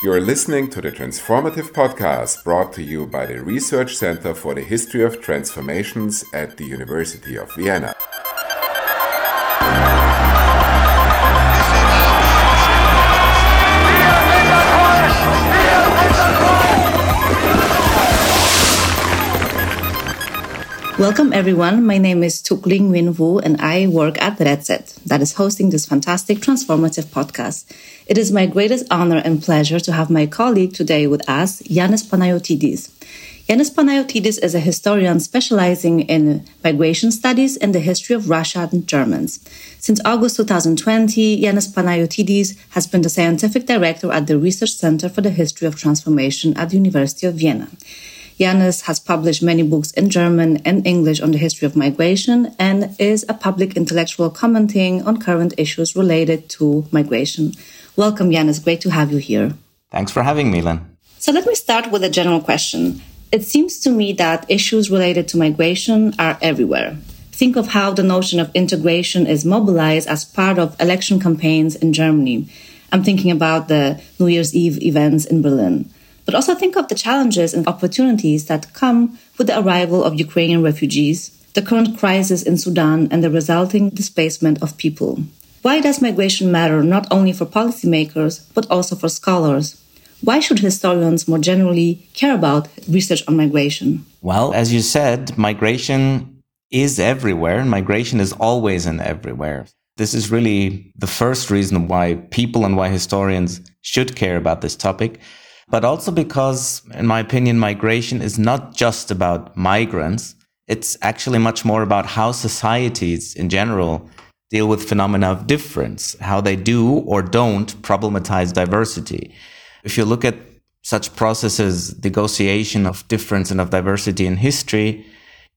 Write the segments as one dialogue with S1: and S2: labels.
S1: You're listening to the Transformative Podcast brought to you by the Research Center for the History of Transformations at the University of Vienna.
S2: Welcome everyone. My name is Thuc Linh Nguyen Vu and I work at RECET that is hosting this fantastic transformative podcast. It is my greatest honor and pleasure to have my colleague today with us, Jannis Panagiotidis. Jannis Panagiotidis is a historian specializing in migration studies and the history of Russia and Germans. Since August 2020, Jannis Panagiotidis has been the scientific director at the Research Center for the History of Transformation at the University of Vienna. Jannis has published many books in German and English on the history of migration and is a public intellectual commenting on current issues related to migration. Welcome, Jannis. Great to have you here.
S3: Thanks for having me, Linh.
S2: So let me start with a general question. It seems to me that issues related to migration are everywhere. Think of how the notion of integration is mobilized as part of election campaigns in Germany. I'm thinking about the New Year's Eve events in Berlin but also think of the challenges and opportunities that come with the arrival of Ukrainian refugees, the current crisis in Sudan, and the resulting displacement of people. Why does migration matter not only for policymakers, but also for scholars? Why should historians more generally care about research on migration?
S3: Well, as you said, migration is everywhere. Migration is always and everywhere. This is really the first reason why people and why historians should care about this topic but also because, in my opinion, migration is not just about migrants. It's actually much more about how societies in general deal with phenomena of difference, how they do or don't problematize diversity. If you look at such processes, negotiation of difference and of diversity in history,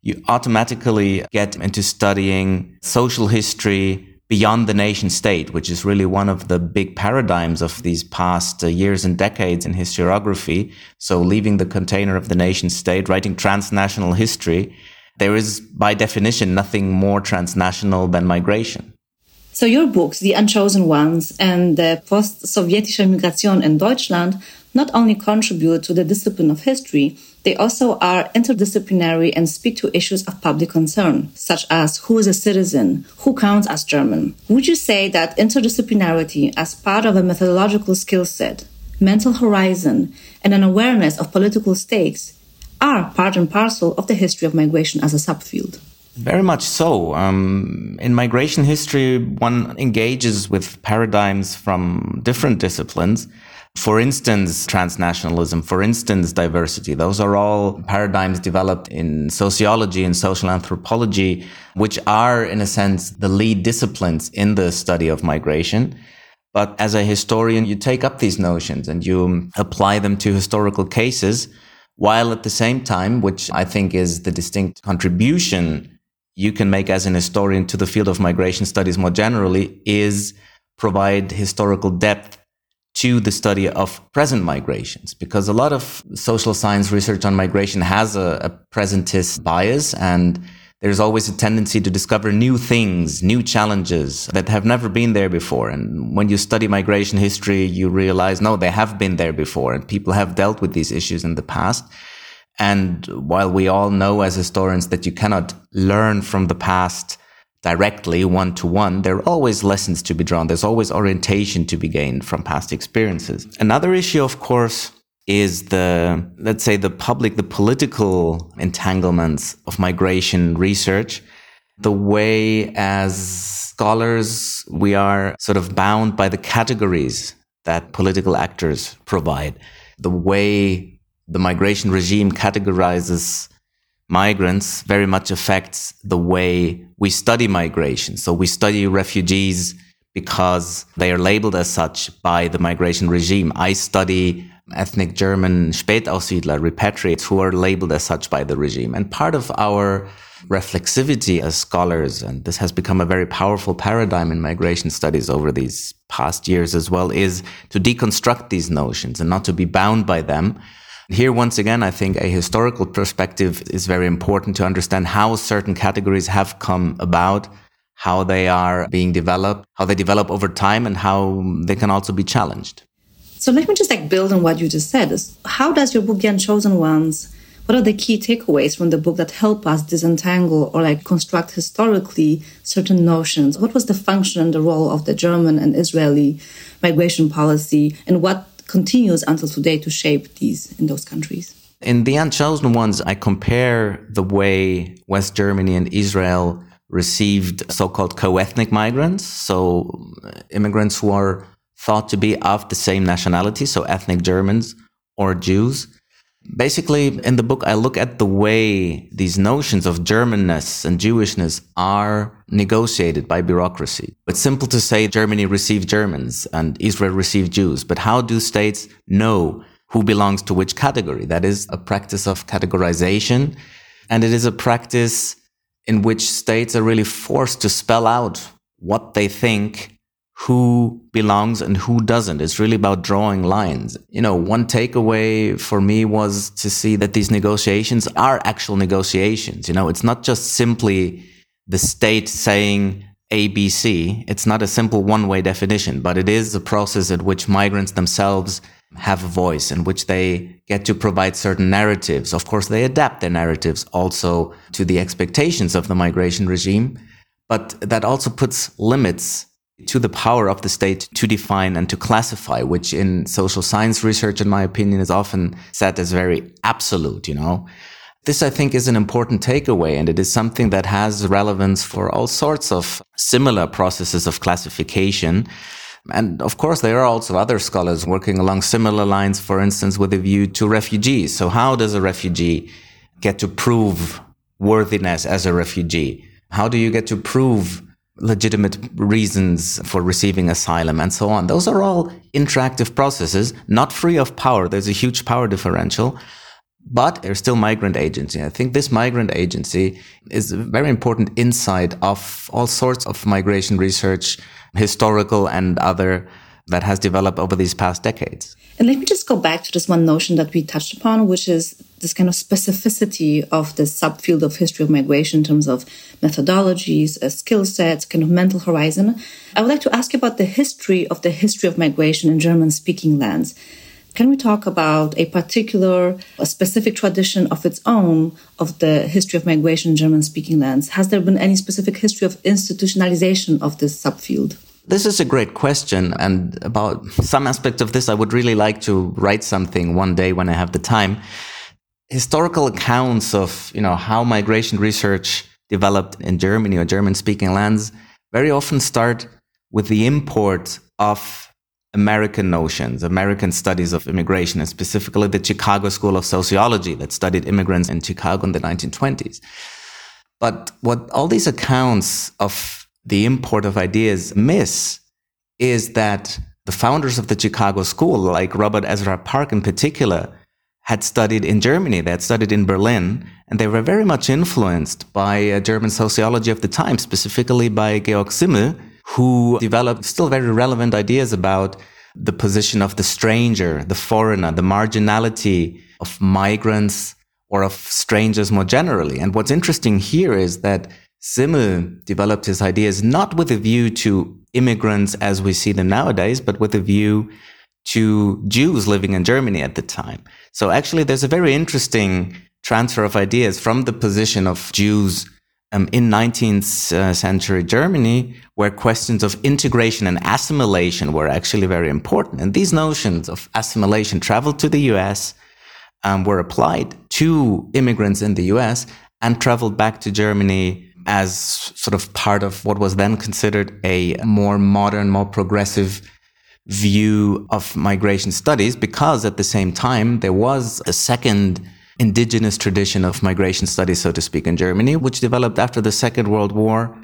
S3: you automatically get into studying social history, beyond the nation state, which is really one of the big paradigms of these past uh, years and decades in historiography. So leaving the container of the nation state, writing transnational history, there is by definition nothing more transnational than migration.
S2: So your books, The Unchosen Ones and the Postsowjetische Migration in Deutschland, not only contribute to the discipline of history, they also are interdisciplinary and speak to issues of public concern, such as who is a citizen, who counts as German. Would you say that interdisciplinarity as part of a methodological skill set, mental horizon, and an awareness of political stakes are part and parcel of the history of migration as a subfield?
S3: Very much so. Um, in migration history, one engages with paradigms from different disciplines for instance, transnationalism, for instance, diversity, those are all paradigms developed in sociology and social anthropology, which are, in a sense, the lead disciplines in the study of migration. But as a historian, you take up these notions and you apply them to historical cases, while at the same time, which I think is the distinct contribution you can make as an historian to the field of migration studies more generally, is provide historical depth to the study of present migrations because a lot of social science research on migration has a, a, presentist bias and there's always a tendency to discover new things, new challenges that have never been there before. And when you study migration history, you realize, no, they have been there before and people have dealt with these issues in the past. And while we all know as historians that you cannot learn from the past directly one to one, there are always lessons to be drawn. There's always orientation to be gained from past experiences. Another issue, of course, is the, let's say, the public, the political entanglements of migration research. The way as scholars, we are sort of bound by the categories that political actors provide. The way the migration regime categorizes migrants very much affects the way we study migration. So we study refugees because they are labeled as such by the migration regime. I study ethnic German Spätaussiedler, repatriates, who are labeled as such by the regime. And part of our reflexivity as scholars, and this has become a very powerful paradigm in migration studies over these past years as well, is to deconstruct these notions and not to be bound by them, here, once again, I think a historical perspective is very important to understand how certain categories have come about, how they are being developed, how they develop over time, and how they can also be challenged.
S2: So let me just like build on what you just said. How does your book, The Unchosen Ones, what are the key takeaways from the book that help us disentangle or like construct historically certain notions? What was the function and the role of the German and Israeli migration policy and what continues until today to shape these in those countries?
S3: In The Unchosen Ones, I compare the way West Germany and Israel received so-called co-ethnic migrants. So uh, immigrants who are thought to be of the same nationality, so ethnic Germans or Jews. Basically, in the book, I look at the way these notions of Germanness and Jewishness are negotiated by bureaucracy. It's simple to say Germany received Germans and Israel received Jews, but how do states know who belongs to which category? That is a practice of categorization, and it is a practice in which states are really forced to spell out what they think who belongs and who doesn't. It's really about drawing lines. You know, one takeaway for me was to see that these negotiations are actual negotiations. You know, it's not just simply the state saying ABC. It's not a simple one way definition, but it is a process at which migrants themselves have a voice in which they get to provide certain narratives. Of course, they adapt their narratives also to the expectations of the migration regime, but that also puts limits to the power of the state to define and to classify, which in social science research, in my opinion, is often said as very absolute, you know. This, I think, is an important takeaway, and it is something that has relevance for all sorts of similar processes of classification. And of course, there are also other scholars working along similar lines, for instance, with a view to refugees. So, how does a refugee get to prove worthiness as a refugee? How do you get to prove legitimate reasons for receiving asylum and so on. Those are all interactive processes, not free of power. There's a huge power differential, but there's still migrant agency. I think this migrant agency is a very important insight of all sorts of migration research, historical and other that has developed over these past decades.
S2: And let me just go back to this one notion that we touched upon, which is this kind of specificity of the subfield of history of migration in terms of methodologies, uh, skill sets, kind of mental horizon. I would like to ask you about the history of the history of migration in German speaking lands. Can we talk about a particular, a specific tradition of its own of the history of migration in German speaking lands? Has there been any specific history of institutionalization of this subfield?
S3: This is a great question. And about some aspects of this, I would really like to write something one day when I have the time. Historical accounts of, you know, how migration research developed in Germany or German speaking lands very often start with the import of American notions, American studies of immigration, and specifically the Chicago School of Sociology that studied immigrants in Chicago in the 1920s. But what all these accounts of the import of ideas miss is that the founders of the Chicago School, like Robert Ezra Park in particular, had studied in Germany, they had studied in Berlin, and they were very much influenced by uh, German sociology of the time, specifically by Georg Simmel, who developed still very relevant ideas about the position of the stranger, the foreigner, the marginality of migrants or of strangers more generally. And what's interesting here is that Simmel developed his ideas not with a view to immigrants as we see them nowadays, but with a view to Jews living in Germany at the time. So actually, there's a very interesting transfer of ideas from the position of Jews um, in 19th uh, century Germany, where questions of integration and assimilation were actually very important. And these notions of assimilation traveled to the US, um, were applied to immigrants in the US, and traveled back to Germany as sort of part of what was then considered a more modern, more progressive view of migration studies, because at the same time, there was a second indigenous tradition of migration studies, so to speak, in Germany, which developed after the Second World War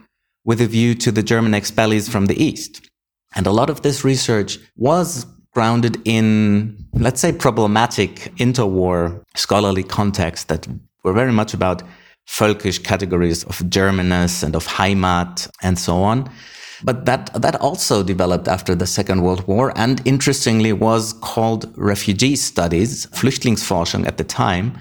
S3: with a view to the German expellees from the East. And a lot of this research was grounded in, let's say, problematic interwar scholarly contexts that were very much about Völkisch categories of Germanness and of Heimat and so on. But that, that also developed after the Second World War and interestingly was called refugee studies, Flüchtlingsforschung at the time,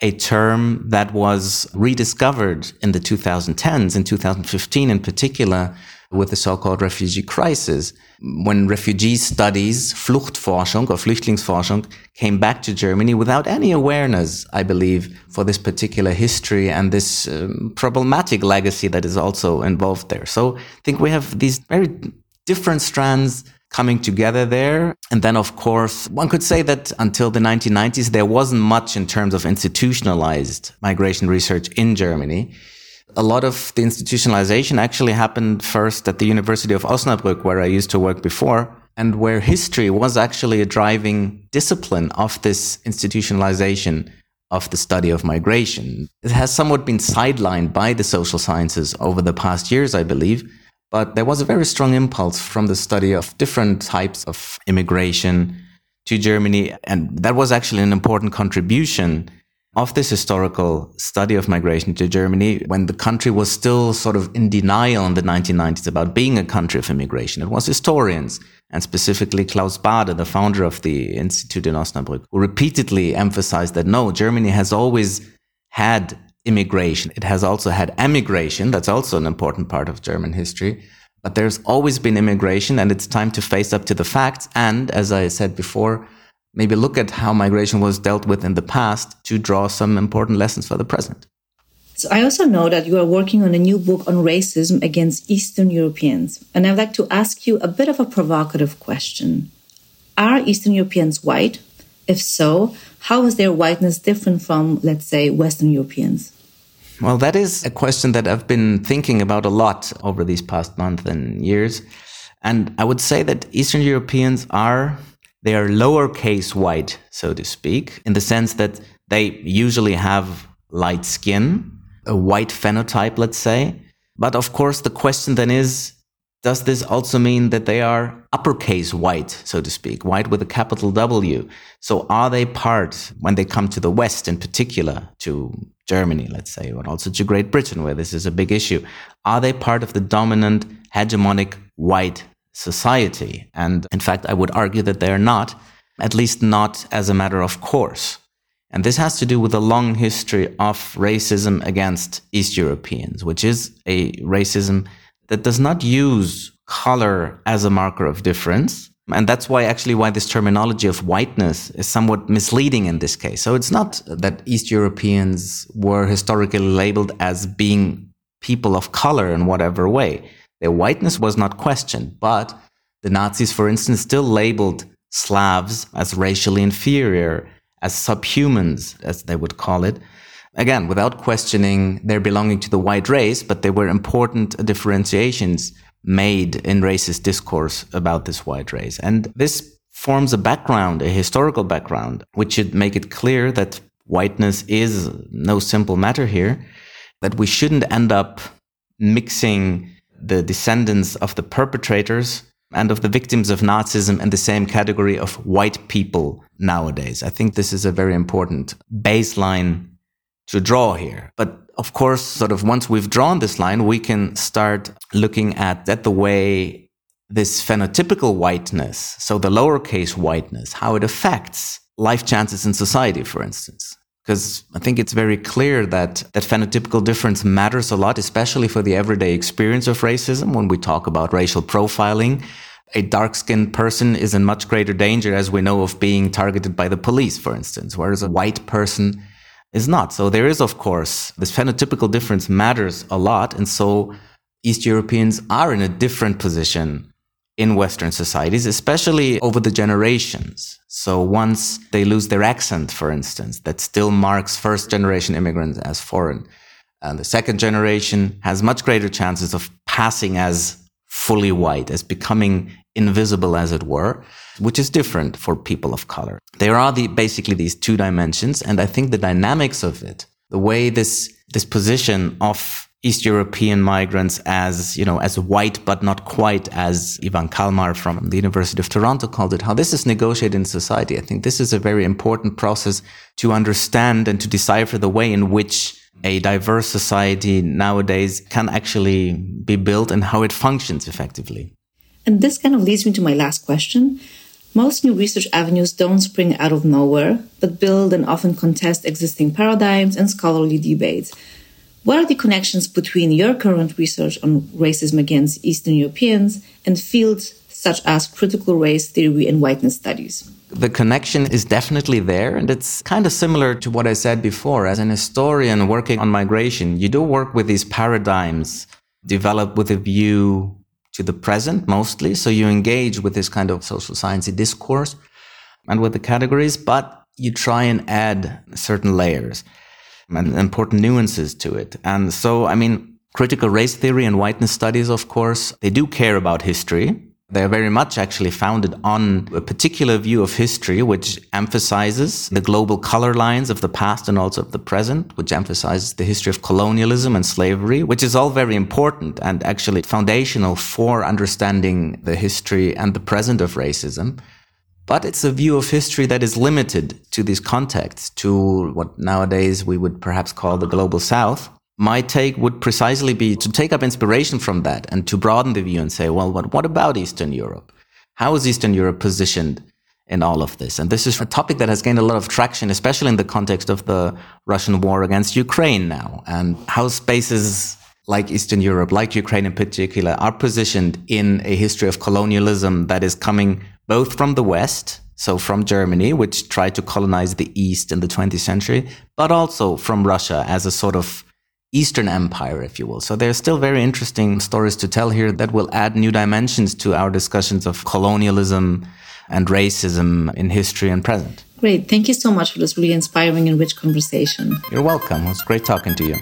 S3: a term that was rediscovered in the 2010s, in 2015 in particular, with the so-called refugee crisis. When refugee studies, Fluchtforschung or Flüchtlingsforschung, came back to Germany without any awareness, I believe, for this particular history and this um, problematic legacy that is also involved there. So I think we have these very different strands coming together there. And then, of course, one could say that until the 1990s, there wasn't much in terms of institutionalized migration research in Germany a lot of the institutionalization actually happened first at the University of Osnabrück, where I used to work before, and where history was actually a driving discipline of this institutionalization of the study of migration. It has somewhat been sidelined by the social sciences over the past years, I believe, but there was a very strong impulse from the study of different types of immigration to Germany, and that was actually an important contribution of this historical study of migration to Germany when the country was still sort of in denial in the 1990s about being a country of immigration. It was historians, and specifically Klaus Bade, the founder of the Institute in Osnabrück, who repeatedly emphasized that no, Germany has always had immigration. It has also had emigration. That's also an important part of German history. But there's always been immigration, and it's time to face up to the facts. And as I said before, maybe look at how migration was dealt with in the past to draw some important lessons for the present.
S2: So I also know that you are working on a new book on racism against Eastern Europeans. And I'd like to ask you a bit of a provocative question. Are Eastern Europeans white? If so, how is their whiteness different from, let's say, Western Europeans?
S3: Well, that is a question that I've been thinking about a lot over these past months and years. And I would say that Eastern Europeans are they are lowercase white, so to speak, in the sense that they usually have light skin, a white phenotype, let's say. But of course, the question then is, does this also mean that they are uppercase white, so to speak, white with a capital W? So are they part, when they come to the West in particular, to Germany, let's say, or also to Great Britain, where this is a big issue, are they part of the dominant hegemonic white society. And in fact, I would argue that they're not, at least not as a matter of course. And this has to do with a long history of racism against East Europeans, which is a racism that does not use color as a marker of difference. And that's why actually why this terminology of whiteness is somewhat misleading in this case. So it's not that East Europeans were historically labeled as being people of color in whatever way. Their whiteness was not questioned, but the Nazis, for instance, still labeled Slavs as racially inferior, as subhumans, as they would call it. Again, without questioning their belonging to the white race, but there were important differentiations made in racist discourse about this white race. And this forms a background, a historical background, which should make it clear that whiteness is no simple matter here, that we shouldn't end up mixing the descendants of the perpetrators and of the victims of Nazism in the same category of white people nowadays. I think this is a very important baseline to draw here. But of course, sort of once we've drawn this line, we can start looking at that the way this phenotypical whiteness, so the lowercase whiteness, how it affects life chances in society, for instance because I think it's very clear that that phenotypical difference matters a lot, especially for the everyday experience of racism. When we talk about racial profiling, a dark-skinned person is in much greater danger, as we know, of being targeted by the police, for instance, whereas a white person is not. So there is, of course, this phenotypical difference matters a lot, and so East Europeans are in a different position in Western societies, especially over the generations. So once they lose their accent, for instance, that still marks first generation immigrants as foreign. And the second generation has much greater chances of passing as fully white, as becoming invisible, as it were, which is different for people of color. There are the, basically these two dimensions. And I think the dynamics of it, the way this, this position of East European migrants as, you know, as white, but not quite as Ivan Kalmar from the University of Toronto called it, how this is negotiated in society. I think this is a very important process to understand and to decipher the way in which a diverse society nowadays can actually be built and how it functions effectively.
S2: And this kind of leads me to my last question. Most new research avenues don't spring out of nowhere, but build and often contest existing paradigms and scholarly debates. What are the connections between your current research on racism against Eastern Europeans and fields such as critical race theory and whiteness studies?
S3: The connection is definitely there, and it's kind of similar to what I said before. As an historian working on migration, you do work with these paradigms developed with a view to the present mostly. So you engage with this kind of social sciencey discourse and with the categories, but you try and add certain layers and important nuances to it. And so, I mean, critical race theory and whiteness studies, of course, they do care about history. They're very much actually founded on a particular view of history, which emphasizes the global color lines of the past and also of the present, which emphasizes the history of colonialism and slavery, which is all very important and actually foundational for understanding the history and the present of racism. But it's a view of history that is limited to these contexts, to what nowadays we would perhaps call the global south. My take would precisely be to take up inspiration from that and to broaden the view and say, well, what, what about Eastern Europe? How is Eastern Europe positioned in all of this? And this is a topic that has gained a lot of traction, especially in the context of the Russian war against Ukraine now, and how spaces like Eastern Europe, like Ukraine in particular, are positioned in a history of colonialism that is coming both from the West, so from Germany, which tried to colonize the East in the 20th century, but also from Russia as a sort of Eastern Empire, if you will. So there's still very interesting stories to tell here that will add new dimensions to our discussions of colonialism and racism in history and present.
S2: Great. Thank you so much for this really inspiring and rich conversation.
S3: You're welcome. It was great talking to you.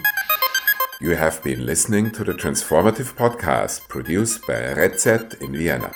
S1: You have been listening to the Transformative Podcast produced by RECET in Vienna.